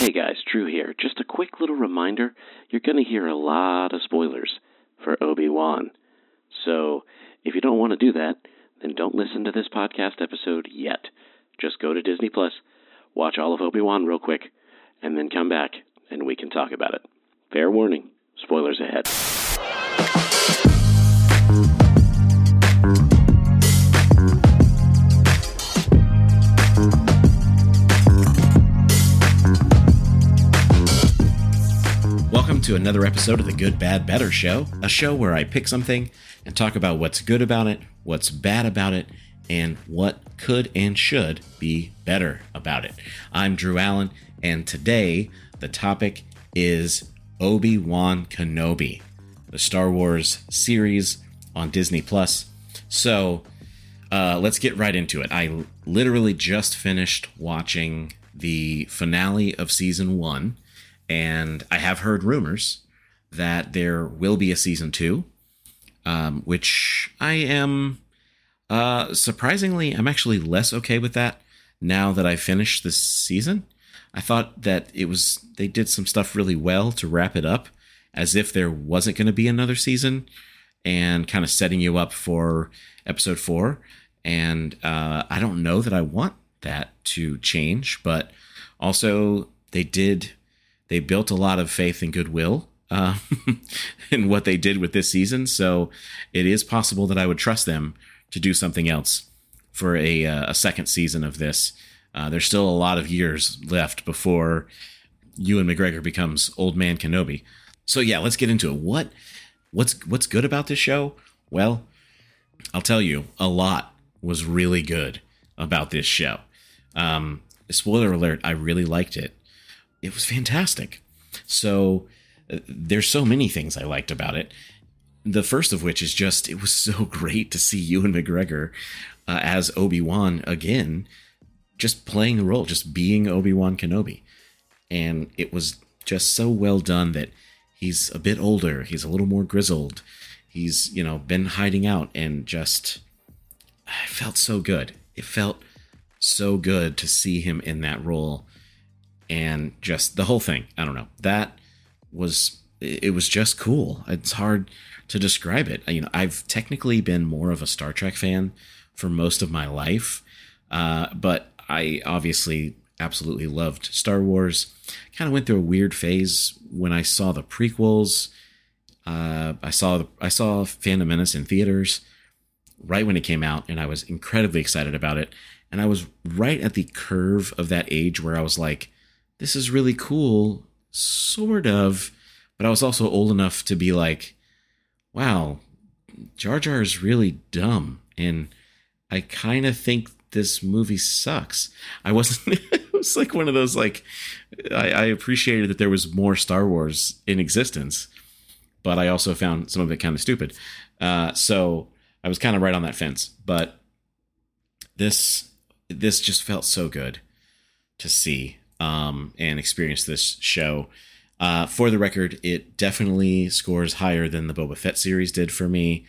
Hey guys, Drew here. Just a quick little reminder you're going to hear a lot of spoilers for Obi Wan. So, if you don't want to do that, then don't listen to this podcast episode yet. Just go to Disney Plus, watch all of Obi Wan real quick, and then come back and we can talk about it. Fair warning spoilers ahead. To another episode of the Good, Bad, Better Show, a show where I pick something and talk about what's good about it, what's bad about it, and what could and should be better about it. I'm Drew Allen, and today the topic is Obi Wan Kenobi, the Star Wars series on Disney Plus. So uh, let's get right into it. I literally just finished watching the finale of season one, and I have heard rumors that there will be a season two, um, which I am uh, surprisingly, I'm actually less okay with that now that I finished this season. I thought that it was they did some stuff really well to wrap it up as if there wasn't going to be another season and kind of setting you up for episode four. And uh, I don't know that I want that to change, but also they did, they built a lot of faith and goodwill uh, in what they did with this season. So it is possible that I would trust them to do something else for a, uh, a second season of this. Uh, there's still a lot of years left before Ewan McGregor becomes Old Man Kenobi. So yeah, let's get into it. What what's what's good about this show? Well, I'll tell you, a lot was really good about this show. Um, spoiler alert, I really liked it. It was fantastic. So uh, there's so many things I liked about it. The first of which is just it was so great to see Ewan McGregor uh, as Obi Wan again just playing the role, just being Obi Wan Kenobi. And it was just so well done that he's a bit older, he's a little more grizzled, he's, you know, been hiding out and just. I felt so good. It felt so good to see him in that role and just the whole thing. I don't know. That was it was just cool. It's hard to describe it. You know, I've technically been more of a Star Trek fan for most of my life, uh, but I obviously absolutely loved Star Wars. Kind of went through a weird phase when I saw the prequels. Uh, I saw the, I saw Phantom Menace in theaters right when it came out, and I was incredibly excited about it. And I was right at the curve of that age where I was like, "This is really cool," sort of, but I was also old enough to be like, "Wow, Jar Jar is really dumb," and I kind of think this movie sucks. I wasn't. it was like one of those like I, I, appreciated that there was more Star Wars in existence, but I also found some of it kind of stupid. Uh, so I was kind of right on that fence. But this this just felt so good to see um, and experience this show. Uh, for the record, it definitely scores higher than the Boba Fett series did for me,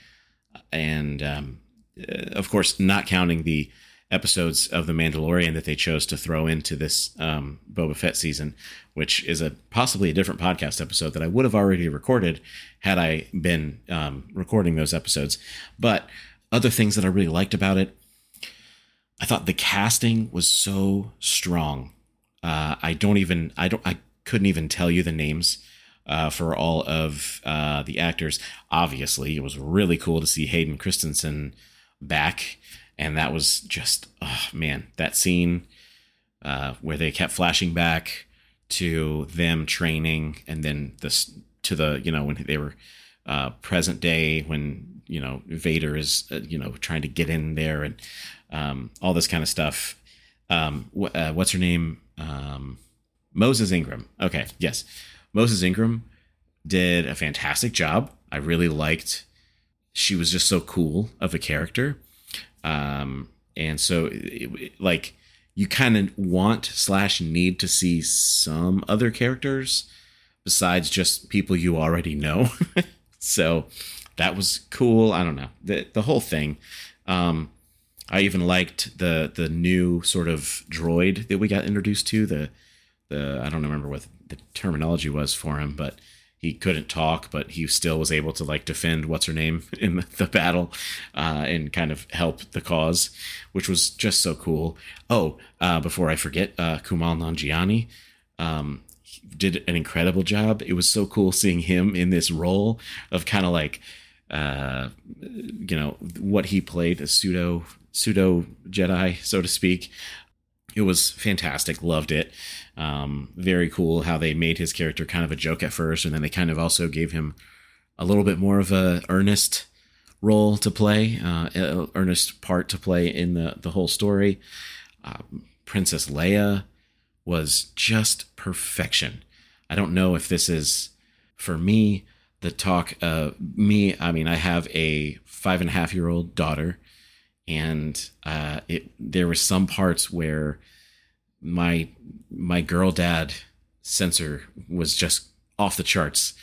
and um, uh, of course, not counting the episodes of The Mandalorian that they chose to throw into this um, Boba Fett season, which is a possibly a different podcast episode that I would have already recorded had I been um, recording those episodes. But other things that I really liked about it, I thought the casting was so strong. Uh, I don't even I don't I couldn't even tell you the names. Uh, for all of uh, the actors, obviously, it was really cool to see Hayden Christensen back and that was just oh man that scene uh, where they kept flashing back to them training and then this to the you know when they were uh, present day when you know Vader is uh, you know trying to get in there and um, all this kind of stuff. Um, wh- uh, what's her name? Um, Moses Ingram. Okay, yes, Moses Ingram did a fantastic job. I really liked. She was just so cool of a character um, and so it, like you kind of want slash need to see some other characters besides just people you already know. so that was cool. I don't know the the whole thing. Um, I even liked the the new sort of droid that we got introduced to the the I don't remember what the terminology was for him, but he couldn't talk, but he still was able to like defend what's her name in the battle uh, and kind of help the cause, which was just so cool. Oh, uh, before I forget, uh, Kumail Nanjiani um, did an incredible job. It was so cool seeing him in this role of kind of like, uh, you know, what he played a pseudo pseudo Jedi, so to speak. It was fantastic. Loved it. Um, very cool how they made his character kind of a joke at first, and then they kind of also gave him a little bit more of a earnest role to play, uh, earnest part to play in the the whole story. Um, Princess Leia was just perfection. I don't know if this is for me the talk. Uh, me, I mean, I have a five and a half year old daughter, and uh, it there were some parts where my my girl dad sensor was just off the charts.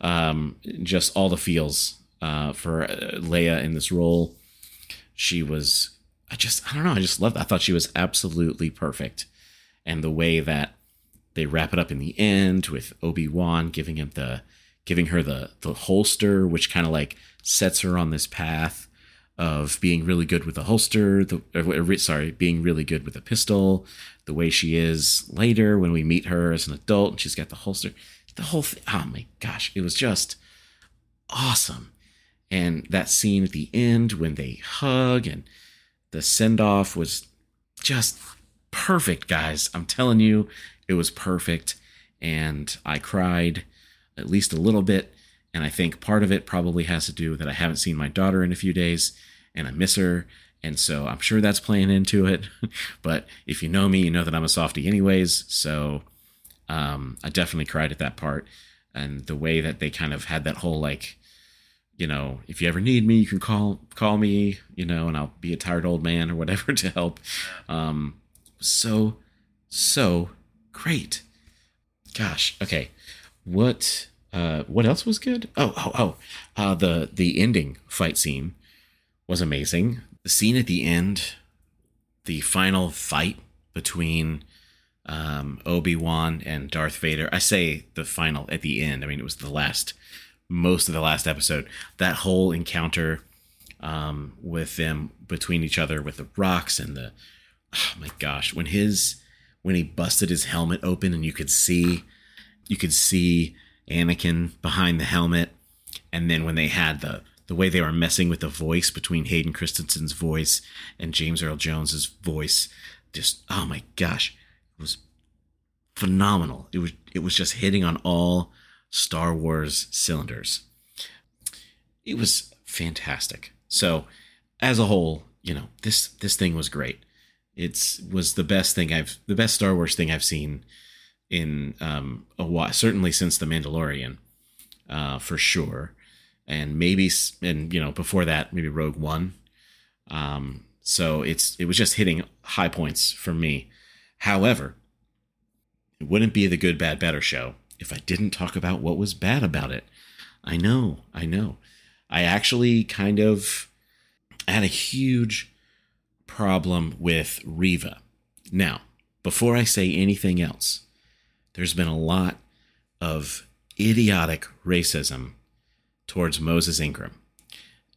Um, just all the feels uh, for uh, Leia in this role. She was, I just, I don't know, I just loved. I thought she was absolutely perfect, and the way that they wrap it up in the end with Obi Wan giving him the, giving her the the holster, which kind of like sets her on this path of being really good with a holster, the uh, sorry, being really good with a pistol, the way she is later when we meet her as an adult and she's got the holster, the whole thing. Oh my gosh, it was just awesome. And that scene at the end when they hug and the send off was just perfect, guys. I'm telling you, it was perfect. And I cried at least a little bit and I think part of it probably has to do that I haven't seen my daughter in a few days and I miss her. And so I'm sure that's playing into it. but if you know me, you know that I'm a softie anyways. So um, I definitely cried at that part. And the way that they kind of had that whole like, you know, if you ever need me, you can call call me, you know, and I'll be a tired old man or whatever to help. Um, so so great. Gosh, okay. What uh, what else was good? Oh, oh, oh. Uh, the the ending fight scene was amazing. The scene at the end, the final fight between um, Obi Wan and Darth Vader. I say the final at the end. I mean, it was the last, most of the last episode. That whole encounter um, with them between each other with the rocks and the, oh my gosh, when his when he busted his helmet open and you could see, you could see Anakin behind the helmet, and then when they had the the way they were messing with the voice between Hayden Christensen's voice and James Earl Jones's voice, just oh my gosh, it was phenomenal. It was it was just hitting on all Star Wars cylinders. It was fantastic. So, as a whole, you know, this this thing was great. It's was the best thing I've the best Star Wars thing I've seen in um, a while, certainly since The Mandalorian, uh, for sure, and maybe and you know before that maybe Rogue One. Um, so it's it was just hitting high points for me. However, it wouldn't be the good bad better show if I didn't talk about what was bad about it. I know, I know. I actually kind of had a huge problem with Reva. Now, before I say anything else, there's been a lot of idiotic racism towards Moses Ingram.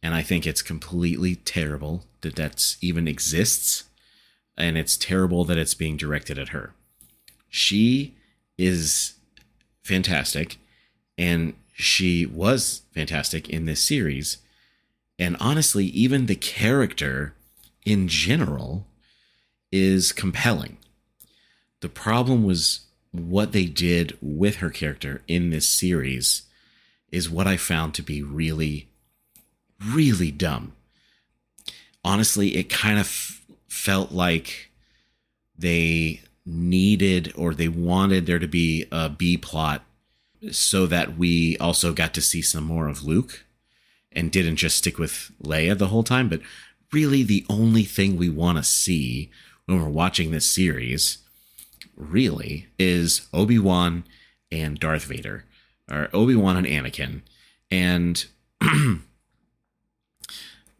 And I think it's completely terrible that that even exists. And it's terrible that it's being directed at her. She is fantastic. And she was fantastic in this series. And honestly, even the character in general is compelling. The problem was what they did with her character in this series is what I found to be really, really dumb. Honestly, it kind of f- felt like they needed or they wanted there to be a B plot so that we also got to see some more of Luke and didn't just stick with Leia the whole time. But really, the only thing we want to see when we're watching this series really is Obi Wan and Darth Vader, or Obi Wan and Anakin, and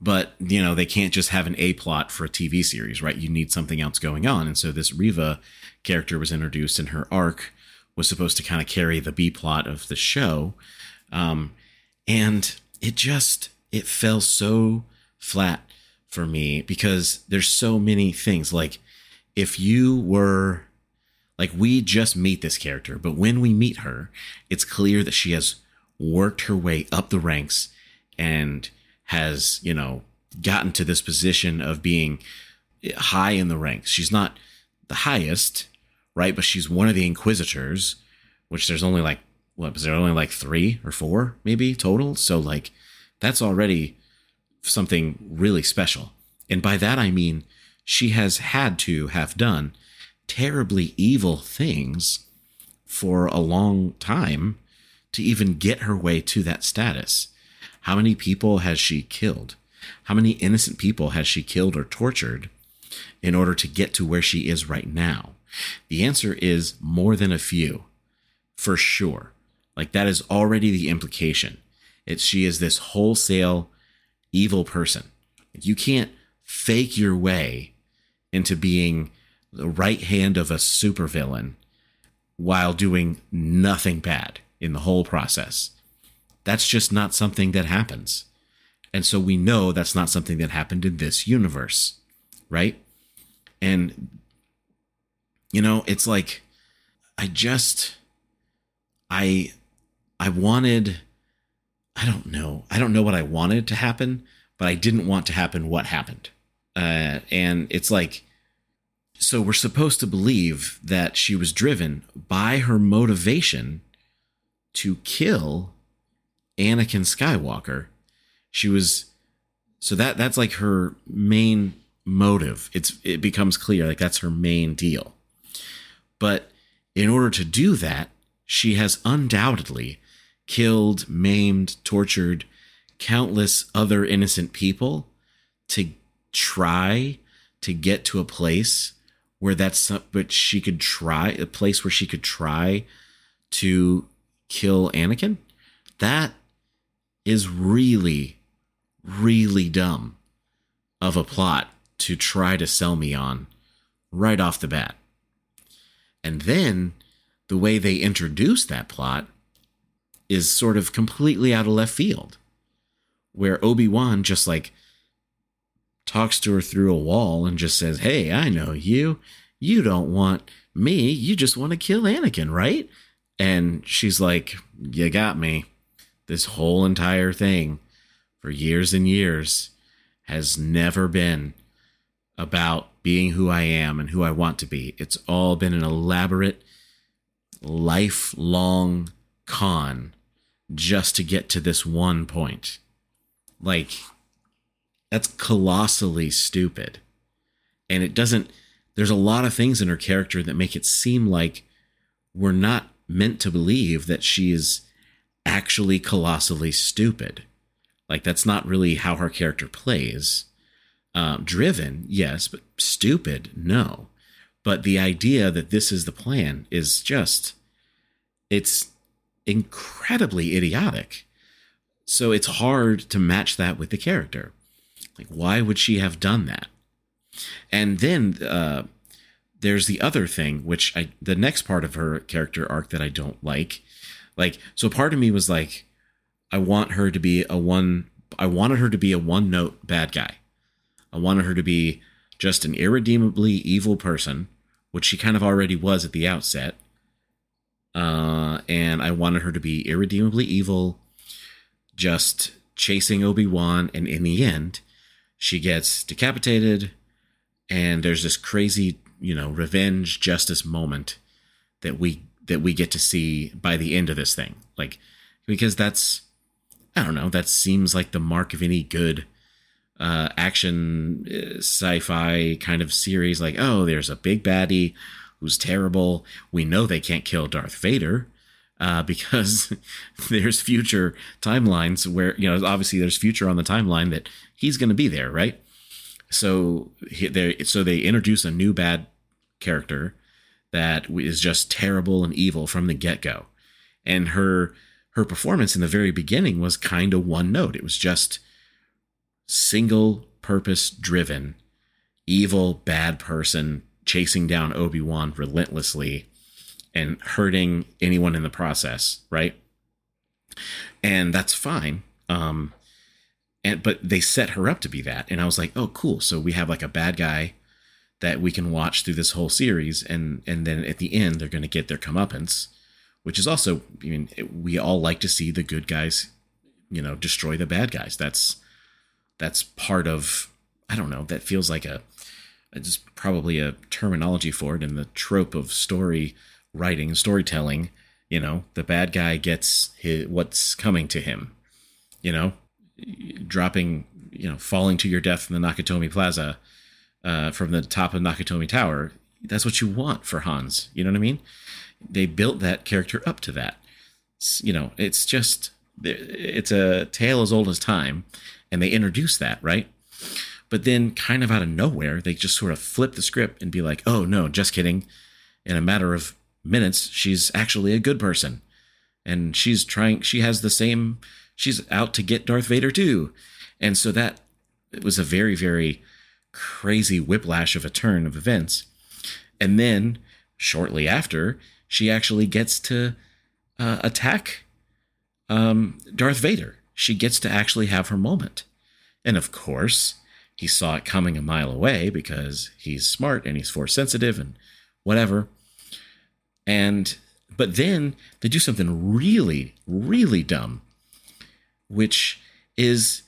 but you know they can't just have an a plot for a tv series right? You need something else going on. And so this Reva character was introduced and her arc was supposed to kind of carry the b plot of the show. Um, and it just it fell so flat for me because there's so many things. Like if you were like we just meet this character but when we meet her it's clear that she has worked her way up the ranks and has, you know, gotten to this position of being high in the ranks. She's not the highest, right? But she's one of the inquisitors, which there's only like, what, was there only like three or four maybe total? So, like, that's already something really special. And by that, I mean, she has had to have done terribly evil things for a long time to even get her way to that status. How many people has she killed? How many innocent people has she killed or tortured in order to get to where she is right now? The answer is more than a few, for sure. Like that is already the implication. It's she is this wholesale evil person. You can't fake your way into being the right hand of a supervillain while doing nothing bad in the whole process. That's just not something that happens. And so we know that's not something that happened in this universe, right? And, you know, it's like, I just, I, I wanted, I don't know, I don't know what I wanted to happen, but I didn't want to happen what happened. Uh, and it's like, so we're supposed to believe that she was driven by her motivation to kill Anakin Skywalker. She was so that that's like her main motive. It's it becomes clear like that's her main deal. But in order to do that, she has undoubtedly killed, maimed, tortured countless other innocent people to try to get to a place where that's but she could try a place where she could try to kill Anakin. That is really, really dumb of a plot to try to sell me on right off the bat. And then the way they introduce that plot is sort of completely out of left field, where Obi Wan just like talks to her through a wall and just says, Hey, I know you. You don't want me. You just want to kill Anakin, right? And she's like, You got me this whole entire thing for years and years has never been about being who I am and who I want to be. It's all been an elaborate, lifelong con just to get to this one point. Like, that's colossally stupid. And it doesn't, there's a lot of things in her character that make it seem like we're not meant to believe that she is actually colossally stupid. Like that's not really how her character plays. Uh, driven, yes, but stupid, no. But the idea that this is the plan is just, it's incredibly idiotic. So it's hard to match that with the character. Like, why would she have done that? And then uh, there's the other thing, which I, the next part of her character arc that I don't like like, so part of me was like, I want her to be a one, I wanted her to be a one note bad guy. I wanted her to be just an irredeemably evil person, which she kind of already was at the outset. Uh, and I wanted her to be irredeemably evil, just chasing Obi Wan. And in the end, she gets decapitated, and there's this crazy, you know, revenge justice moment that we that we get to see by the end of this thing. Like, because that's, I don't know, that seems like the mark of any good uh, action uh, sci-fi kind of series. Like, oh, there's a big baddie who's terrible. We know they can't kill Darth Vader. Uh, because there's future timelines where you know obviously there's future on the timeline that he's going to be there, right? So they so they introduce a new bad character that is just terrible and evil from the get-go. And her her performance in the very beginning was kind of one note. It was just single purpose driven, evil, bad person chasing down Obi Wan relentlessly and hurting anyone in the process, right? And that's fine. Um, and but they set her up to be that, and I was like, oh, cool. So we have like a bad guy that we can watch through this whole series, and and then at the end they're going to get their comeuppance, which is also, I mean, we all like to see the good guys, you know, destroy the bad guys. That's that's part of I don't know. That feels like a it's probably a terminology for it in the trope of story writing, storytelling. You know, the bad guy gets his, what's coming to him. You know, dropping, you know, falling to your death in the Nakatomi Plaza uh, from the top of Nakatomi Tower. That's what you want for Hans. You know what I mean? They built that character up to that. It's, you know, it's just it's a tale as old as time, and they introduce that right. But then, kind of out of nowhere, they just sort of flip the script and be like, "Oh no, just kidding." In a matter of minutes, she's actually a good person, and she's trying. She has the same. She's out to get Darth Vader too, and so that it was a very, very crazy whiplash of a turn of events. And then, shortly after, she actually gets to uh, attack um, Darth Vader. She gets to actually have her moment. And of course, he saw it coming a mile away because he's smart and he's force sensitive and whatever. And but then they do something really, really dumb, which is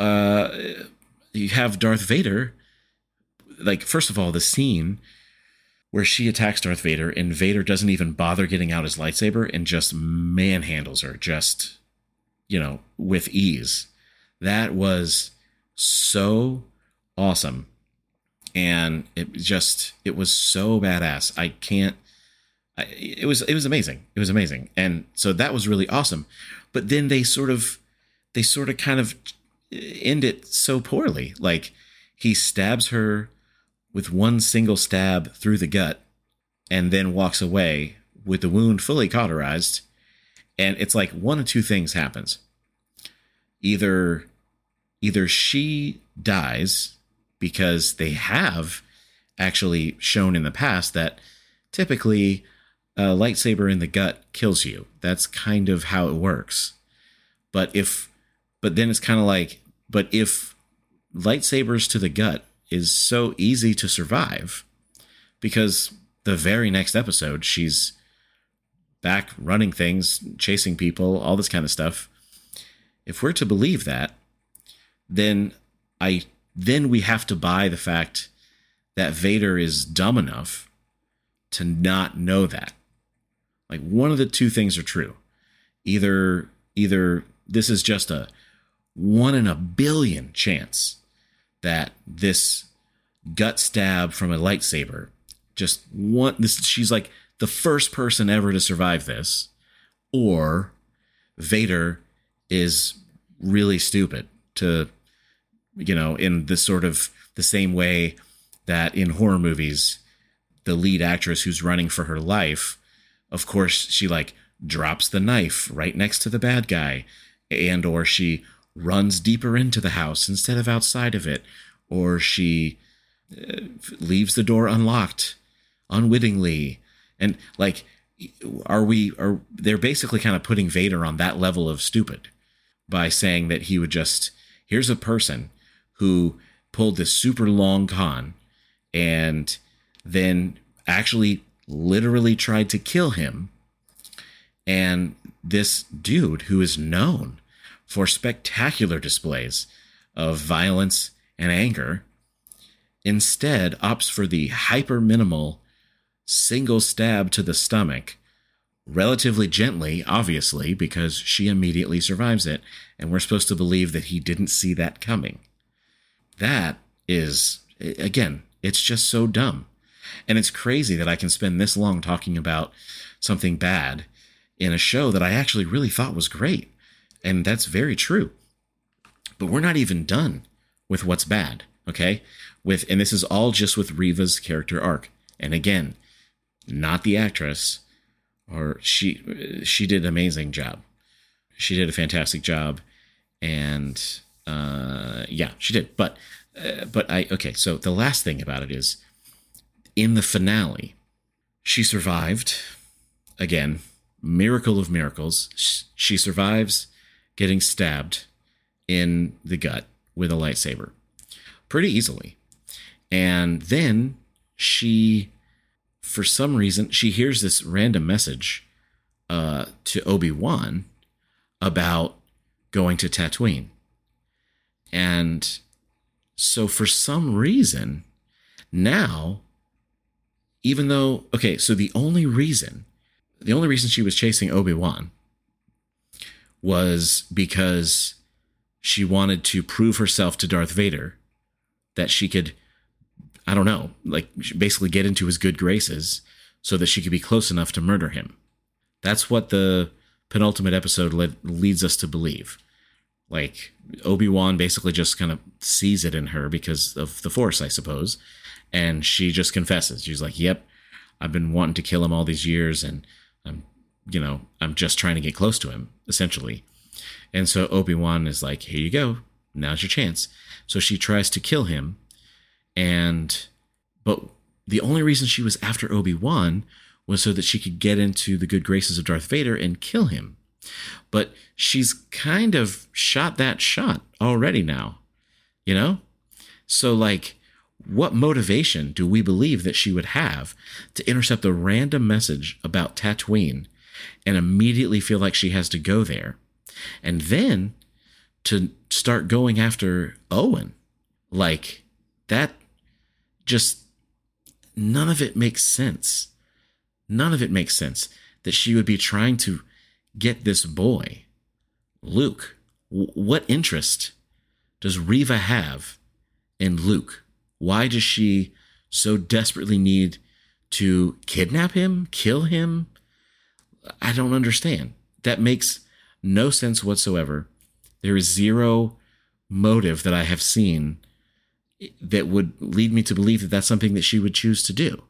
uh you have Darth Vader. Like, first of all, the scene where she attacks Darth Vader and Vader doesn't even bother getting out his lightsaber and just manhandles her, just, you know, with ease. That was so awesome. And it just, it was so badass. I can't, It was, it was amazing. It was amazing. And so that was really awesome. But then they sort of, they sort of kind of end it so poorly. Like he stabs her with one single stab through the gut and then walks away with the wound fully cauterized. And it's like one of two things happens. Either either she dies because they have actually shown in the past that typically a lightsaber in the gut kills you. That's kind of how it works. But if but then it's kind of like but if lightsabers to the gut is so easy to survive, because the very next episode, she's back running things, chasing people, all this kind of stuff. If we're to believe that, then I then we have to buy the fact that Vader is dumb enough to not know that. Like one of the two things are true. Either either this is just a one in a billion chance that this gut stab from a lightsaber just one this she's like the first person ever to survive this or Vader is really stupid to you know in this sort of the same way that in horror movies the lead actress who's running for her life of course she like drops the knife right next to the bad guy and or she runs deeper into the house instead of outside of it, or she uh, leaves the door unlocked unwittingly. And like, are we, are they're basically kind of putting Vader on that level of stupid by saying that he would just, here's a person who pulled this super long con and then actually literally tried to kill him. And this dude who is known for spectacular displays of violence and anger, instead opts for the hyper minimal single stab to the stomach, relatively gently, obviously, because she immediately survives it, and we're supposed to believe that he didn't see that coming. That is, again, it's just so dumb. And it's crazy that I can spend this long talking about something bad in a show that I actually really thought was great. And that's very true. But we're not even done with what's bad, okay? With and this is all just with Reva's character arc. And again, not the actress or she she did an amazing job. She did a fantastic job and Uh, yeah, she did. But uh, but I okay. So the last thing about it is, in the finale, she survived. Again, miracle of miracles. She survives getting stabbed in the gut with a lightsaber pretty easily. And then she, for some reason, she hears this random message uh, to Obi Wan about going to Tatooine. And so, for some reason, now, even though, okay, so the only reason, the only reason she was chasing Obi Wan was because she wanted to prove herself to Darth Vader that she could, I don't know, like basically get into his good graces so that she could be close enough to murder him. That's what the penultimate episode led, leads us to believe. Like Obi Wan basically just kind of sees it in her because of the Force, I suppose, and she just confesses. She's like, "Yep, I've been wanting to kill him all these years, and I'm, you know, I'm just trying to get close to him, essentially." And so Obi Wan is like, "Here you go, now's your chance." So she tries to kill him. And, but the only reason she was after Obi Wan was so that she could get into the good graces of Darth Vader and kill him. But she's kind of shot that shot already now, you know? So, like, what motivation do we believe that she would have to intercept a random message about Tatooine and immediately feel like she has to go there? And then to start going after Owen. Like that just none of it makes sense. None of it makes sense that she would be trying to get this boy, Luke. W- what interest does Reva have in Luke? Why does she so desperately need to kidnap him, kill him? I don't understand. That makes no sense whatsoever. There is zero motive that I have seen that would lead me to believe that that's something that she would choose to do.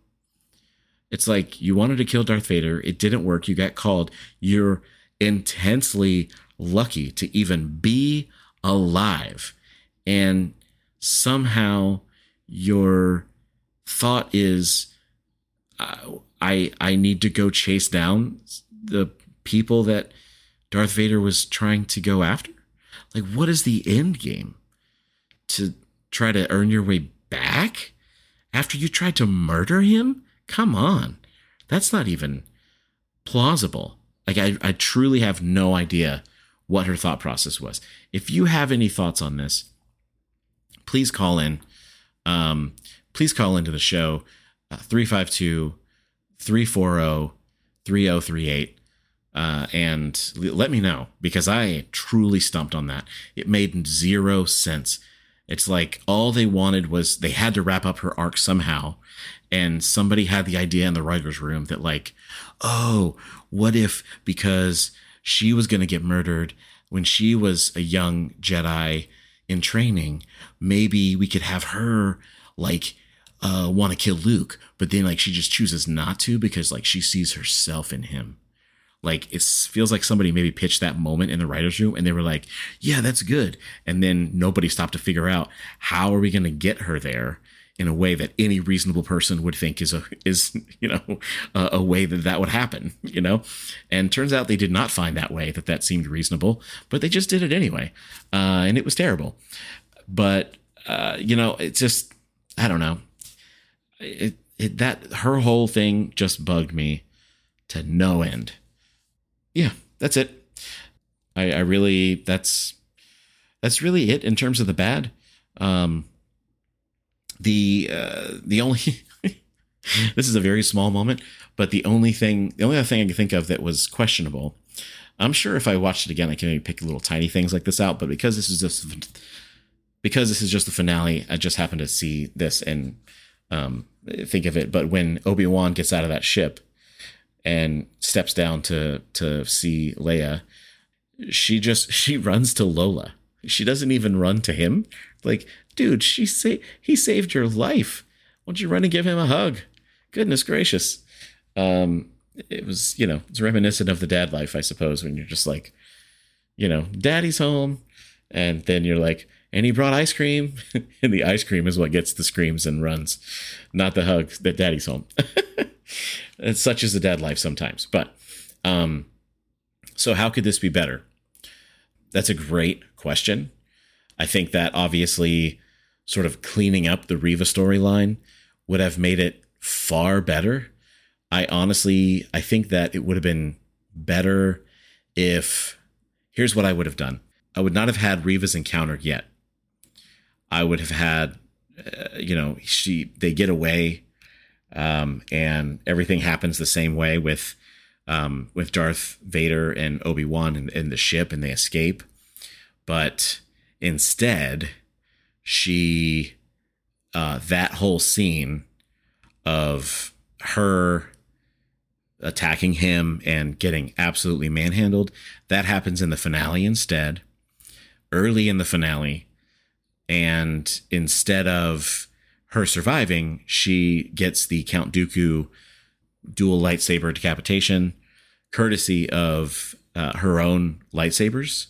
It's like you wanted to kill Darth Vader, it didn't work, you got called. You're intensely lucky to even be alive. And somehow your thought is uh, I I need to go chase down the people that Darth Vader was trying to go after. Like, what is the end game? To try to earn your way back after you tried to murder him? Come on. That's not even plausible. Like, I, I truly have no idea what her thought process was. If you have any thoughts on this, please call in. Um, please call into the show uh, 352 340 3038 uh, and let me know because I truly stumped on that. It made zero sense. It's like all they wanted was they had to wrap up her arc somehow. And somebody had the idea in the writer's room that, like, oh, what if because she was going to get murdered when she was a young Jedi in training, maybe we could have her, like, uh, want to kill Luke, but then, like, she just chooses not to because, like, she sees herself in him. Like it feels like somebody maybe pitched that moment in the writers room and they were like yeah that's good. And then nobody stopped to figure out how are we going to get her there in a way that any reasonable person would think is a is you know a, a, way that that would happen you know and turns out they did not find that way that that seemed reasonable but they just did it anyway uh, and it was terrible but uh, you know it's just i don't know it, it that her whole thing just bugged me to no end yeah, that's it. I, I really that's that's really it in terms of the bad. Um, the uh, the only this is a very small moment, but the only thing the only other thing I can think of that was questionable. I'm sure if I watched it again, I can maybe pick little tiny things like this out. But because this is just because this is just the finale, I just happened to see this and um, think of it. But when Obi Wan gets out of that ship and steps down to to see Leia, she just she runs to Lola. She doesn't even run to him. Like, dude, she say he saved your life. Why don't you run and give him a hug? Goodness gracious. Um, it was, you know, it's reminiscent of the dad life, I suppose, when you're just like, you know, daddy's home And then you're like, and he brought ice cream. and the ice cream is what gets the screams and runs, not the hug that daddy's home. such is the dad life sometimes. But um, so how could this be better? That's a great question. I think that obviously sort of cleaning up the Reva storyline would have made it far better. I honestly I think that it would have been better if here's what I would have done. I would not have had Reva's encounter yet. I would have had uh, you know, she they get away um and everything happens the same way with um with Darth Vader and Obi-Wan in, in the ship and they escape. But instead, she uh, that whole scene of her attacking him and getting absolutely manhandled that happens in the finale instead early in the finale. And instead of her surviving she gets the count dooku dual lightsaber decapitation courtesy of uh, her own lightsabers.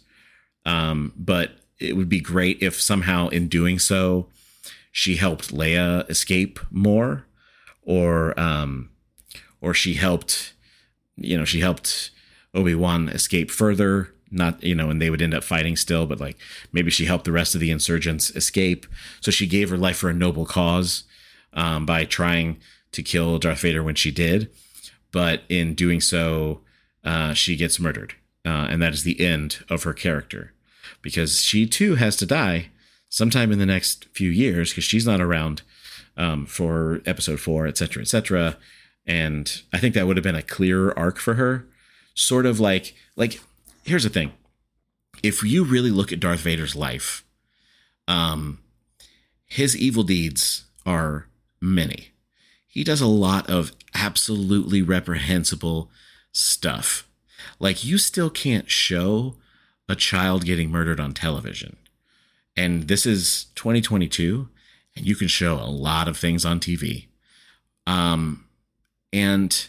Um, but it would be great if somehow in doing so she helped Leia escape more, or um, or she helped, you know, she helped Obi Wan escape further. Not you know, and they would end up fighting still, but like maybe she helped the rest of the insurgents escape. So she gave her life for a noble cause um, by trying to kill Darth Vader when she did, but in doing so, uh, she gets murdered, uh, and that is the end of her character because she too has to die sometime in the next few years because she's not around um, for episode four, etc., etc. And I think that would have been a clearer arc for her. Sort of like, like, here's the thing: if you really look at Darth Vader's life, um, his evil deeds are many. He does a lot of absolutely reprehensible stuff. Like you still can't show a child getting murdered on television. And this is 2022, and you can show a lot of things on TV. Um, and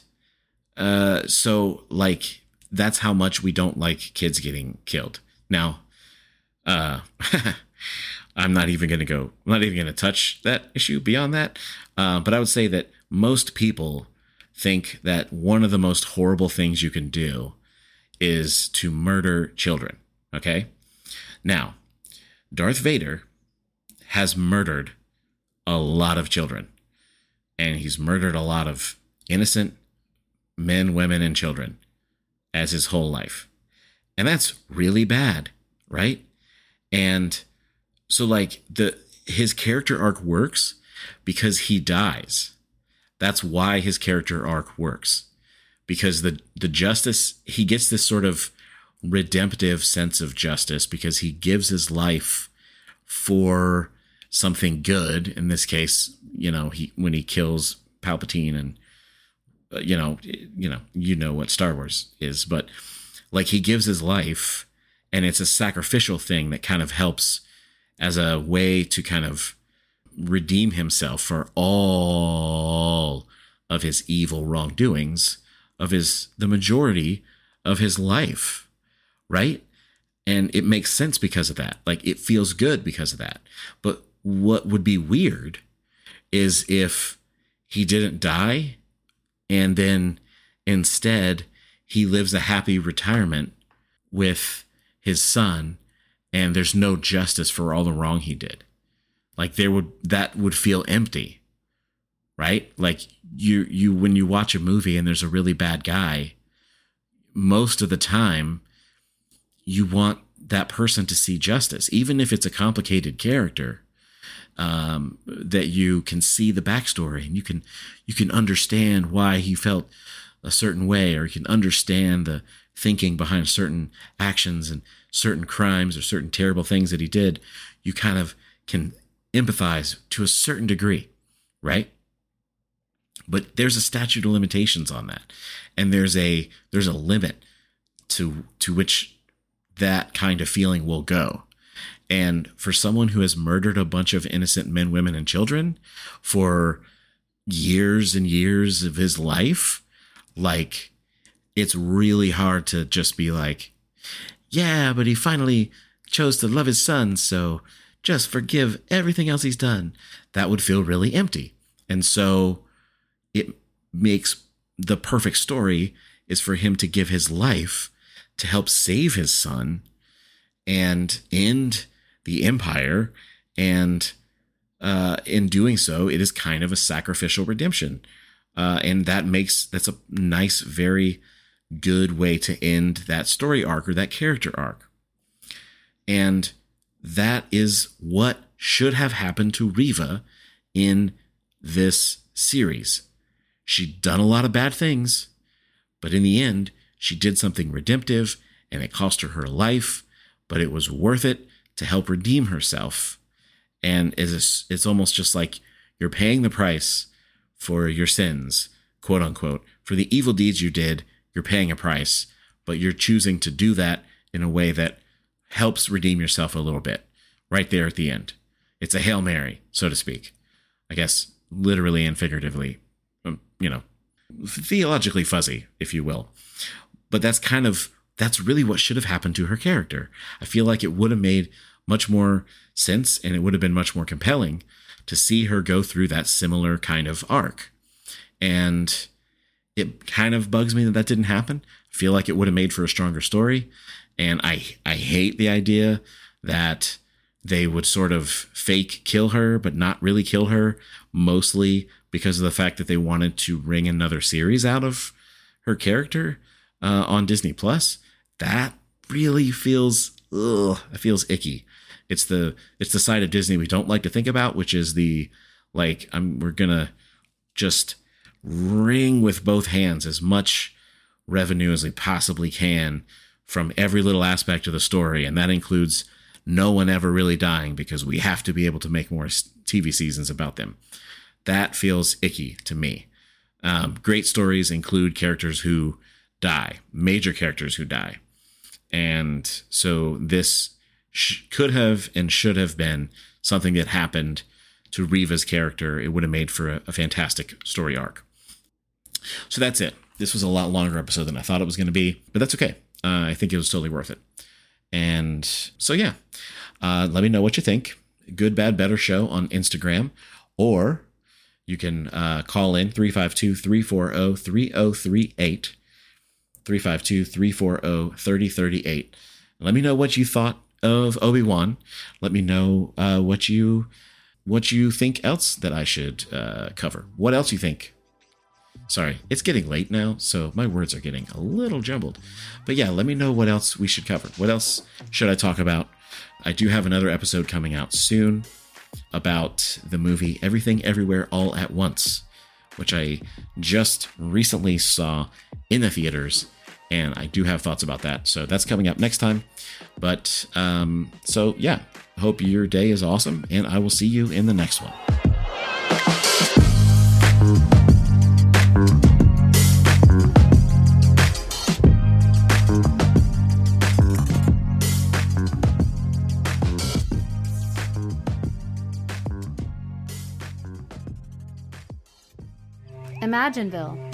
uh, so, like, that's how much we don't like kids getting killed. Now, uh, I'm not even going to go, I'm not even going to touch that issue beyond that. Uh, but I would say that most people think that one of the most horrible things you can do is to murder children. Okay. Now, Darth Vader has murdered a lot of children, and he's murdered a lot of innocent men, women, and children as his whole life. And that's really bad, right? And so like the his character arc works because he dies. That's why his character arc works. Because the the justice he gets this sort of redemptive sense of justice because he gives his life for something good. In this case, you know, he when he kills Palpatine and uh, you know, you know, you know what Star Wars is, but like he gives his life and it's a sacrificial thing that kind of helps as a way to kind of redeem himself for all of his evil wrongdoings of his the majority of his life right? And it makes sense because of that. Like it feels good because of that. But what would be weird is if he didn't die and then instead he lives a happy retirement with his son and there's no justice for all the wrong he did. Like there would that would feel empty. Right? Like you you when you watch a movie and there's a really bad guy, most of the time you want that person to see justice, even if it's a complicated character. Um, that you can see the backstory and you can you can understand why he felt a certain way, or you can understand the thinking behind certain actions and certain crimes or certain terrible things that he did. You kind of can empathize to a certain degree, right? But there's a statute of limitations on that, and there's a there's a limit to to which that kind of feeling will go. And for someone who has murdered a bunch of innocent men, women, and children for years and years of his life, like it's really hard to just be like, yeah, but he finally chose to love his son, so just forgive everything else he's done. That would feel really empty. And so it makes the perfect story is for him to give his life to help save his son and end the empire. And uh, in doing so, it is kind of a sacrificial redemption. Uh, and that makes that's a nice, very good way to end that story arc or that character arc. And that is what should have happened to Reva in this series. She'd done a lot of bad things, but in the end, she did something redemptive and it cost her her life, but it was worth it to help redeem herself. And it's, it's almost just like you're paying the price for your sins, quote unquote, for the evil deeds you did. You're paying a price, but you're choosing to do that in a way that helps redeem yourself a little bit right there at the end. It's a Hail Mary, so to speak. I guess literally and figuratively, um, you know, theologically fuzzy, if you will. But that's kind of that's really what should have happened to her character. I feel like it would have made much more sense and it would have been much more compelling to see her go through that similar kind of arc. And it kind of bugs me that that didn't happen. I feel like it would have made for a stronger story. And I I hate the idea that they would sort of fake kill her, but not really kill her, mostly because of the fact that they wanted to wring another series out of her character uh, on Disney Plus. That really feels ugh, it feels icky. It's the it's the side of Disney we don't like to think about, which is the like I'm we're gonna just wring with both hands as much revenue as we possibly can from every little aspect of the story, and that includes no one ever really dying because we have to be able to make more TV seasons about them. That feels icky to me. Um, great stories include characters who die, major characters who die. And so this sh- could have and should have been something that happened to Reva's character. It would have made for a, a fantastic story arc. So that's it. This was a lot longer episode than I thought it was going to be, but that's okay. Uh, I think it was totally worth it. And so, yeah, uh, let me know what you think. Good, Bad, Better Show on Instagram, or you can uh, call in 352 340 3038. 352 340 3038. Let me know what you thought of Obi Wan. Let me know uh, what you what you think else that I should uh, cover. What else you think? Sorry, it's getting late now, so my words are getting a little jumbled. But yeah, let me know what else we should cover. What else should I talk about? I do have another episode coming out soon about the movie Everything Everywhere All at Once, which I just recently saw in the theaters and I do have thoughts about that. So that's coming up next time. But um, so yeah, hope your day is awesome, and I will see you in the next one. Imagineville